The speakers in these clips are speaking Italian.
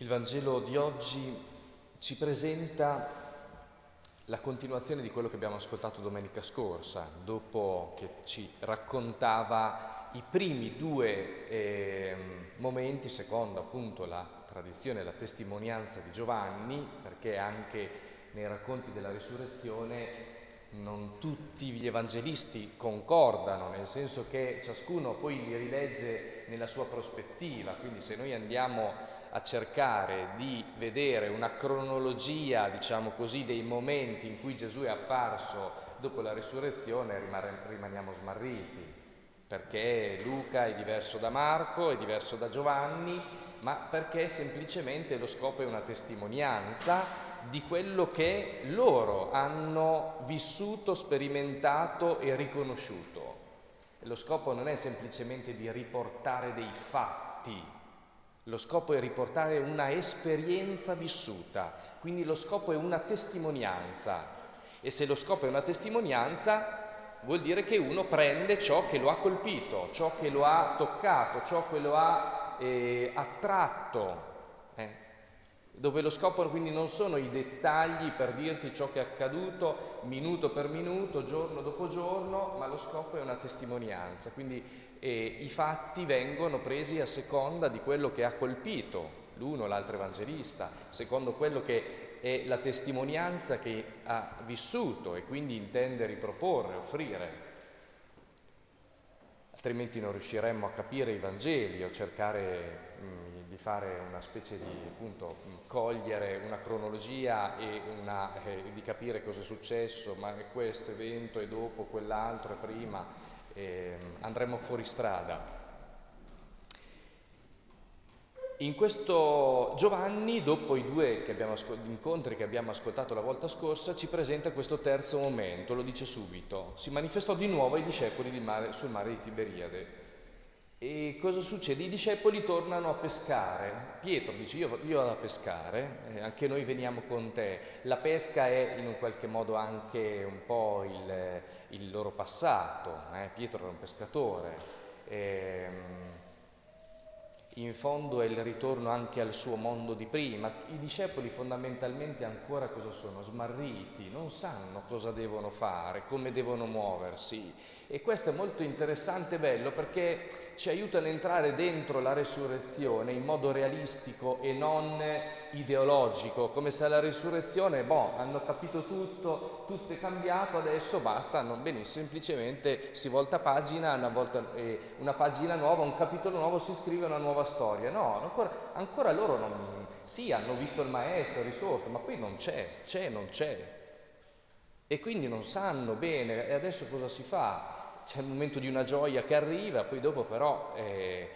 Il Vangelo di oggi ci presenta la continuazione di quello che abbiamo ascoltato domenica scorsa, dopo che ci raccontava i primi due eh, momenti, secondo appunto la tradizione la testimonianza di Giovanni, perché anche nei racconti della risurrezione non tutti gli evangelisti concordano, nel senso che ciascuno poi li rilegge nella sua prospettiva, quindi se noi andiamo a cercare di vedere una cronologia, diciamo così, dei momenti in cui Gesù è apparso dopo la risurrezione, rimaniamo smarriti, perché Luca è diverso da Marco, è diverso da Giovanni, ma perché semplicemente lo scopo è una testimonianza di quello che loro hanno vissuto, sperimentato e riconosciuto. lo scopo non è semplicemente di riportare dei fatti, lo scopo è riportare una esperienza vissuta, quindi lo scopo è una testimonianza. E se lo scopo è una testimonianza, vuol dire che uno prende ciò che lo ha colpito, ciò che lo ha toccato, ciò che lo ha eh, attratto. Eh. Dove lo scopo quindi non sono i dettagli per dirti ciò che è accaduto minuto per minuto, giorno dopo giorno, ma lo scopo è una testimonianza. Quindi e i fatti vengono presi a seconda di quello che ha colpito l'uno o l'altro evangelista, secondo quello che è la testimonianza che ha vissuto e quindi intende riproporre, offrire. Altrimenti non riusciremmo a capire i Vangeli o cercare mh, mm, di fare una specie di, appunto, cogliere una cronologia e una, eh, di capire cosa è successo, ma è questo evento e dopo quell'altro e prima eh, andremo fuori strada. In questo Giovanni, dopo i due che ascol- incontri che abbiamo ascoltato la volta scorsa, ci presenta questo terzo momento, lo dice subito. Si manifestò di nuovo ai discepoli mare, sul mare di Tiberiade. E cosa succede? I discepoli tornano a pescare. Pietro dice io, io vado a pescare, eh, anche noi veniamo con te. La pesca è in un qualche modo anche un po' il, il loro passato. Eh? Pietro era un pescatore. Ehm, in fondo è il ritorno anche al suo mondo di prima. I discepoli fondamentalmente ancora cosa sono? Smarriti, non sanno cosa devono fare, come devono muoversi. E questo è molto interessante e bello perché ci aiutano ad entrare dentro la resurrezione in modo realistico e non ideologico, come se la risurrezione, boh, hanno capito tutto, tutto è cambiato, adesso basta, non benissimo, semplicemente si volta pagina, una, volta, eh, una pagina nuova, un capitolo nuovo, si scrive una nuova storia. No, ancora, ancora loro non, sì, hanno visto il maestro, risorto, ma poi non c'è, c'è, non c'è. E quindi non sanno bene, e adesso cosa si fa? C'è il momento di una gioia che arriva, poi dopo però eh,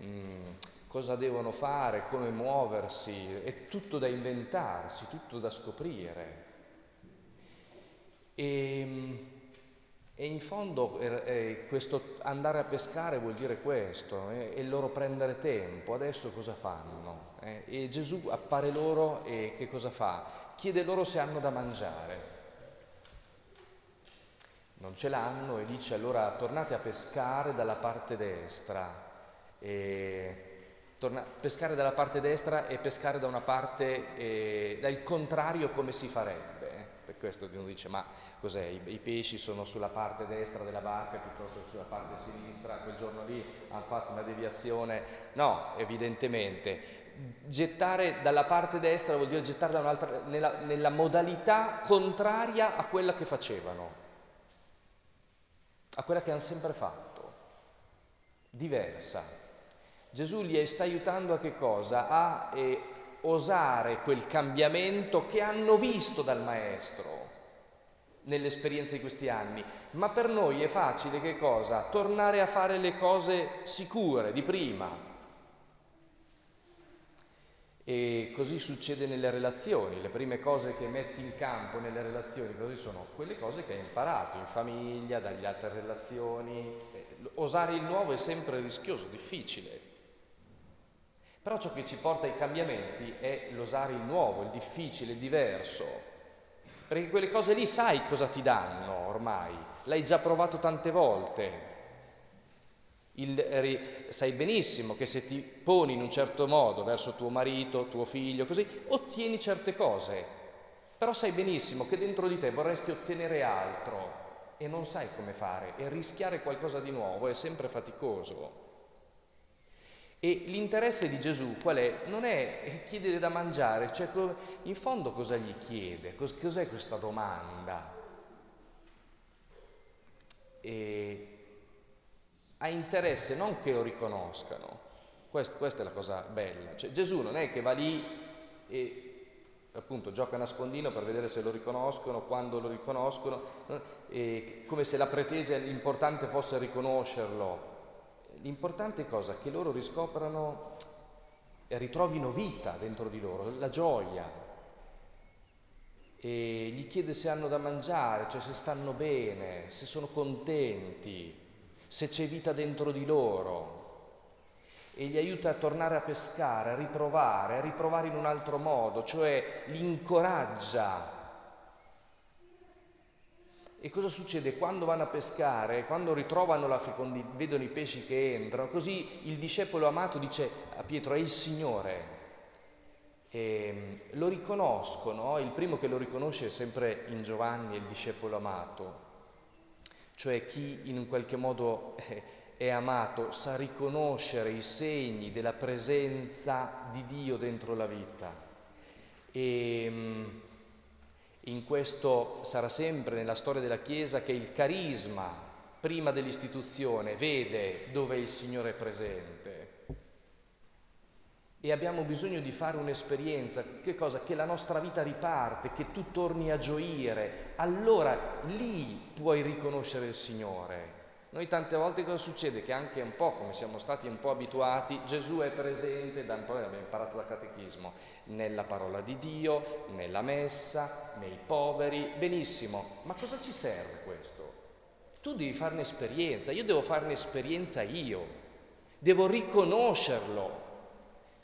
mh, cosa devono fare, come muoversi, è tutto da inventarsi, tutto da scoprire. E, e in fondo eh, eh, questo andare a pescare vuol dire questo, eh, e loro prendere tempo, adesso cosa fanno? Eh? E Gesù appare loro e che cosa fa? Chiede loro se hanno da mangiare non ce l'hanno e dice allora tornate a pescare dalla parte destra. E torna, pescare dalla parte destra e pescare da una parte, eh, dal contrario come si farebbe. Per questo uno dice ma cos'è? I, I, pesci sono sulla parte destra della barca piuttosto che sulla parte sinistra, quel giorno lì hanno fatto una deviazione. No, evidentemente. Gettare dalla parte destra vuol dire gettare nella, nella modalità contraria a quella che facevano a quella che hanno sempre fatto, diversa. Gesù li sta aiutando a che cosa? A eh, osare quel cambiamento che hanno visto dal Maestro nell'esperienza di questi anni, ma per noi è facile che cosa? Tornare a fare le cose sicure di prima, e così succede nelle relazioni, le prime cose che metti in campo nelle relazioni così sono quelle cose che hai imparato in famiglia, dalle altre relazioni. Osare il nuovo è sempre rischioso, difficile. Però ciò che ci porta ai cambiamenti è l'osare il nuovo, il difficile, il diverso. Perché quelle cose lì sai cosa ti danno ormai, l'hai già provato tante volte. Il, sai benissimo che se ti poni in un certo modo verso tuo marito, tuo figlio, così, ottieni certe cose, però sai benissimo che dentro di te vorresti ottenere altro e non sai come fare e rischiare qualcosa di nuovo è sempre faticoso. E l'interesse di Gesù qual è? Non è chiedere da mangiare, cioè in fondo cosa gli chiede? Cos'è questa domanda? E ha interesse non che lo riconoscano, questa, questa è la cosa bella, cioè Gesù non è che va lì e appunto gioca a nascondino per vedere se lo riconoscono, quando lo riconoscono, come se la pretesa, l'importante fosse riconoscerlo. L'importante è cosa? Che loro riscoprano e ritrovino vita dentro di loro, la gioia. E gli chiede se hanno da mangiare, cioè se stanno bene, se sono contenti, se c'è vita dentro di loro e gli aiuta a tornare a pescare, a riprovare, a riprovare in un altro modo, cioè li incoraggia. E cosa succede? Quando vanno a pescare, quando ritrovano la fecondità, vedono i pesci che entrano, così il discepolo amato dice a Pietro, è il Signore. E lo riconoscono, il primo che lo riconosce è sempre in Giovanni, il discepolo amato, cioè chi in un qualche modo... Eh, è amato sa riconoscere i segni della presenza di Dio dentro la vita. E mm, in questo sarà sempre nella storia della Chiesa che il carisma, prima dell'istituzione, vede dove il Signore è presente. E abbiamo bisogno di fare un'esperienza, che cosa? Che la nostra vita riparte, che tu torni a gioire. Allora lì puoi riconoscere il Signore. Noi tante volte cosa succede? Che anche un po' come siamo stati un po' abituati, Gesù è presente, da un po' abbiamo imparato dal catechismo, nella parola di Dio, nella messa, nei poveri, benissimo, ma cosa ci serve questo? Tu devi farne esperienza, io devo farne esperienza io, devo riconoscerlo,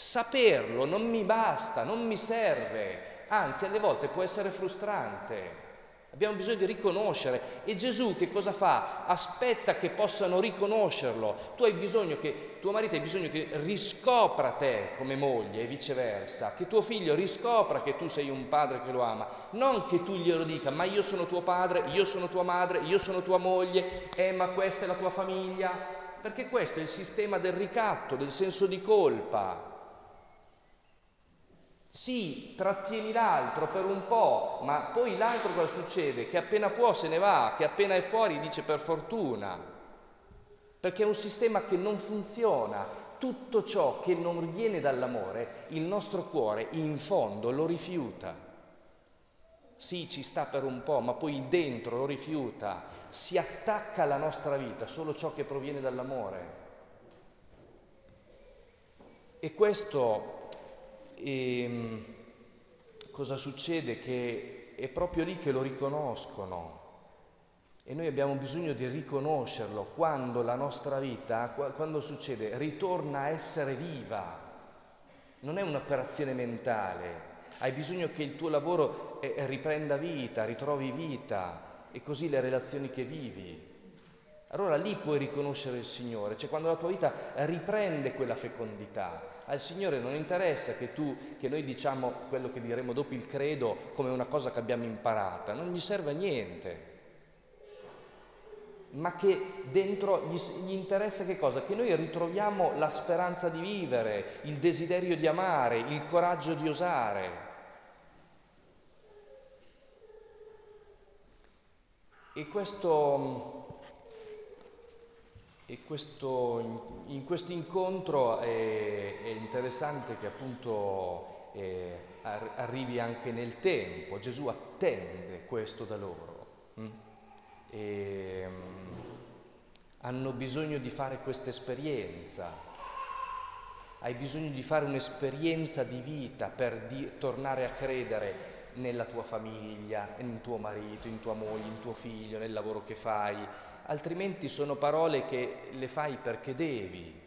saperlo non mi basta, non mi serve, anzi alle volte può essere frustrante. Abbiamo bisogno di riconoscere. E Gesù che cosa fa? Aspetta che possano riconoscerlo. Tu hai bisogno che, tuo marito hai bisogno che riscopra te come moglie e viceversa, che tuo figlio riscopra che tu sei un padre che lo ama. Non che tu glielo dica, ma io sono tuo padre, io sono tua madre, io sono tua moglie, eh ma questa è la tua famiglia. Perché questo è il sistema del ricatto, del senso di colpa. Sì, trattieni l'altro per un po', ma poi l'altro cosa succede? Che appena può se ne va, che appena è fuori dice per fortuna, perché è un sistema che non funziona. Tutto ciò che non viene dall'amore, il nostro cuore in fondo lo rifiuta. Sì, ci sta per un po', ma poi dentro lo rifiuta. Si attacca alla nostra vita solo ciò che proviene dall'amore. E questo e ehm, cosa succede? Che è proprio lì che lo riconoscono e noi abbiamo bisogno di riconoscerlo quando la nostra vita, quando succede, ritorna a essere viva. Non è un'operazione mentale, hai bisogno che il tuo lavoro eh, riprenda vita, ritrovi vita e così le relazioni che vivi. Allora lì puoi riconoscere il Signore, cioè quando la tua vita riprende quella fecondità, al Signore non interessa che tu, che noi diciamo quello che diremo dopo il credo come una cosa che abbiamo imparata, non gli serve a niente. Ma che dentro gli, gli interessa che cosa? Che noi ritroviamo la speranza di vivere, il desiderio di amare, il coraggio di osare. E questo e questo, in questo incontro è, è, interessante che appunto eh, arrivi anche nel tempo, Gesù attende questo da loro. Hm? E, um, hanno bisogno di fare questa esperienza, hai bisogno di fare un'esperienza di vita per di, tornare a credere nella tua famiglia, in tuo marito, in tua moglie, in tuo figlio, nel lavoro che fai, altrimenti sono parole che le fai perché devi,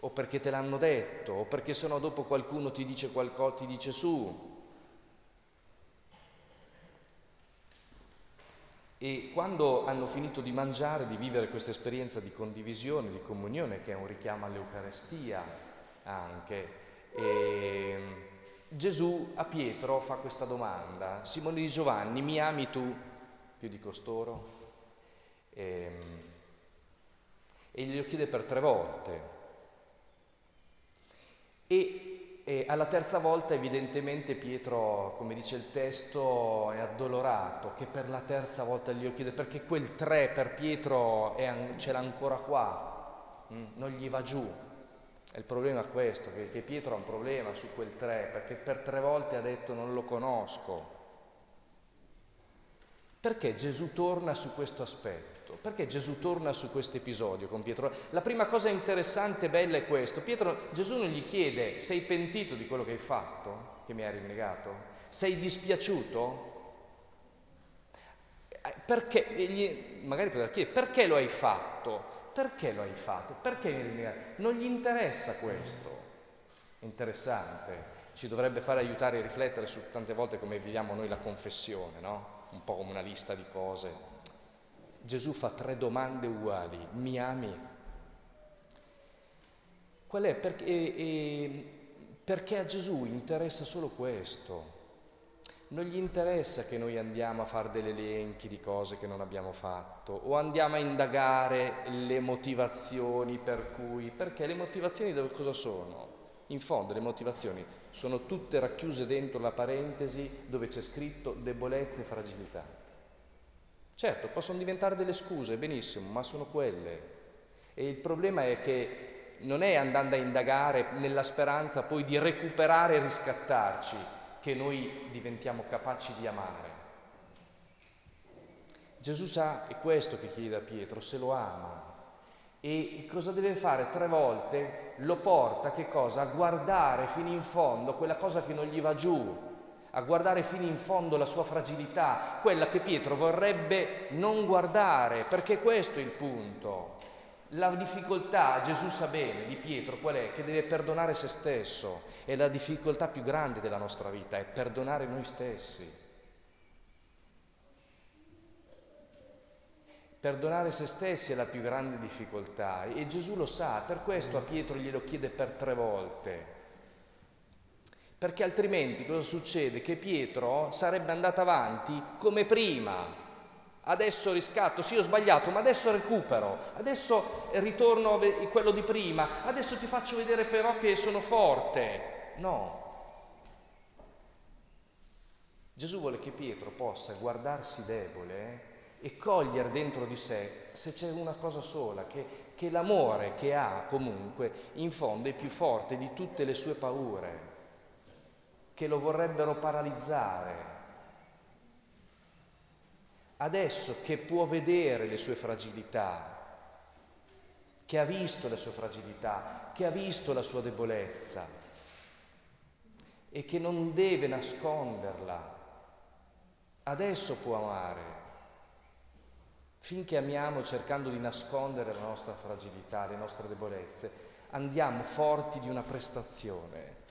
o perché te l'hanno detto, o perché sennò dopo qualcuno ti dice qualcosa, ti dice su. E quando hanno finito di mangiare, di vivere questa esperienza di condivisione, di comunione, che è un richiamo all'Eucarestia anche, e Gesù a Pietro fa questa domanda, Simone di Giovanni, mi ami tu più di costoro? E, e glielo chiede per tre volte. E e alla terza volta evidentemente Pietro, come dice il testo, è addolorato che per la terza volta glielo chiede, perché quel tre per Pietro è, ce l'ha ancora qua, mm, non gli va giù. E il problema è questo, che, che Pietro ha un problema su quel tre, perché per tre volte ha detto non lo conosco. Perché Gesù torna su questo aspetto? Perché Gesù torna su questo episodio con Pietro? La prima cosa interessante e bella è questo. Pietro, Gesù non gli chiede, sei pentito di quello che hai fatto, che mi hai rinnegato? Sei dispiaciuto? Eh, perché, magari poteva chiedere, perché lo hai fatto? Perché lo hai fatto? Perché mi hai rinnegato? Non gli interessa questo. Interessante. Ci dovrebbe fare aiutare a riflettere su tante volte come viviamo noi la confessione, no? Un po' come una lista di cose Gesù fa tre domande uguali. Mi ami? Qual è? Perché, e, perché a Gesù interessa solo questo. Non gli interessa che noi andiamo a fare degli elenchi di cose che non abbiamo fatto o andiamo a indagare le motivazioni per cui, perché le motivazioni cosa sono? In fondo le motivazioni sono tutte racchiuse dentro la parentesi dove c'è scritto debolezza e fragilità. Certo, possono diventare delle scuse, benissimo, ma sono quelle. E il problema è che non è andando a indagare nella speranza poi di recuperare e riscattarci che noi diventiamo capaci di amare. Gesù sa, è questo che chiede a Pietro, se lo ama. E cosa deve fare? Tre volte lo porta, che cosa? A guardare fino in fondo quella cosa che non gli va giù, a guardare fino in fondo la sua fragilità, quella che Pietro vorrebbe non guardare, perché questo è il punto. La difficoltà, Gesù sa bene di Pietro qual è? Che deve perdonare se stesso. È la difficoltà più grande della nostra vita, è perdonare noi stessi. Perdonare se stessi è la più grande difficoltà e Gesù lo sa, per questo a Pietro glielo chiede per tre volte. Perché altrimenti cosa succede? Che Pietro sarebbe andato avanti come prima. Adesso riscatto, sì ho sbagliato, ma adesso recupero, adesso ritorno a quello di prima, adesso ti faccio vedere però che sono forte. No. Gesù vuole che Pietro possa guardarsi debole e cogliere dentro di sé se c'è una cosa sola, che, che l'amore che ha comunque in fondo è più forte di tutte le sue paure che lo vorrebbero paralizzare. Adesso che può vedere le sue fragilità, che ha visto le sue fragilità, che ha visto la sua debolezza e che non deve nasconderla, adesso può amare. Finché amiamo cercando di nascondere la nostra fragilità, le nostre debolezze, andiamo forti di una prestazione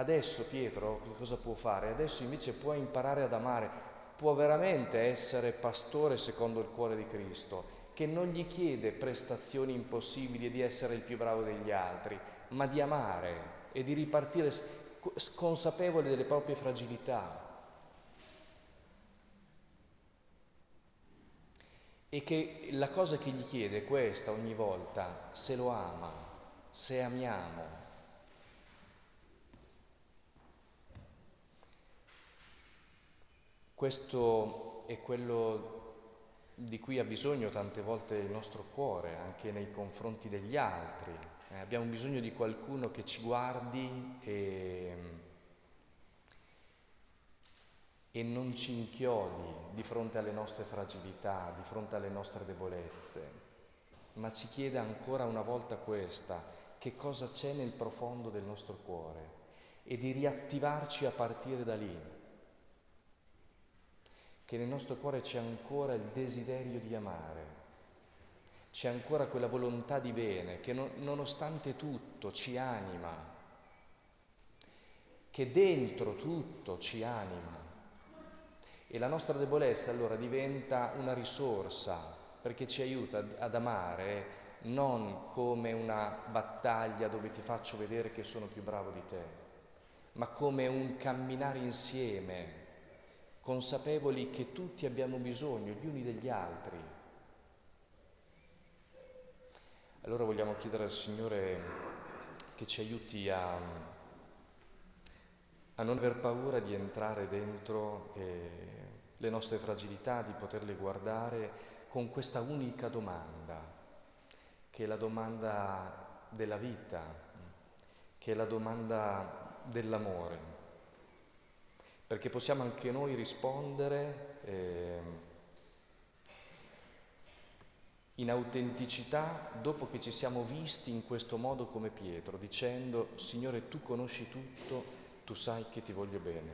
Adesso Pietro che cosa può fare? Adesso invece può imparare ad amare, può veramente essere pastore secondo il cuore di Cristo, che non gli chiede prestazioni impossibili e di essere il più bravo degli altri, ma di amare e di ripartire consapevole delle proprie fragilità. E che la cosa che gli chiede è questa ogni volta, se lo ama, se amiamo, Questo è quello di cui ha bisogno tante volte il nostro cuore, anche nei confronti degli altri. Eh, abbiamo bisogno di qualcuno che ci guardi e, e non ci inchiodi di fronte alle nostre fragilità, di fronte alle nostre debolezze, ma ci chiede ancora una volta questa, che cosa c'è nel profondo del nostro cuore? E di riattivarci a partire da lì che nel nostro cuore c'è ancora il desiderio di amare, c'è ancora quella volontà di bene che nonostante tutto ci anima, che dentro tutto ci anima. E la nostra debolezza allora diventa una risorsa perché ci aiuta ad amare non come una battaglia dove ti faccio vedere che sono più bravo di te, ma come un camminare insieme, consapevoli che tutti abbiamo bisogno gli uni degli altri. Allora vogliamo chiedere al Signore che ci aiuti a, a non aver paura di entrare dentro eh, le nostre fragilità, di poterle guardare con questa unica domanda che è la domanda della vita, che è la domanda dell'amore, perché possiamo anche noi rispondere eh, in autenticità dopo che ci siamo visti in questo modo come Pietro, dicendo Signore tu conosci tutto, tu sai che ti voglio bene.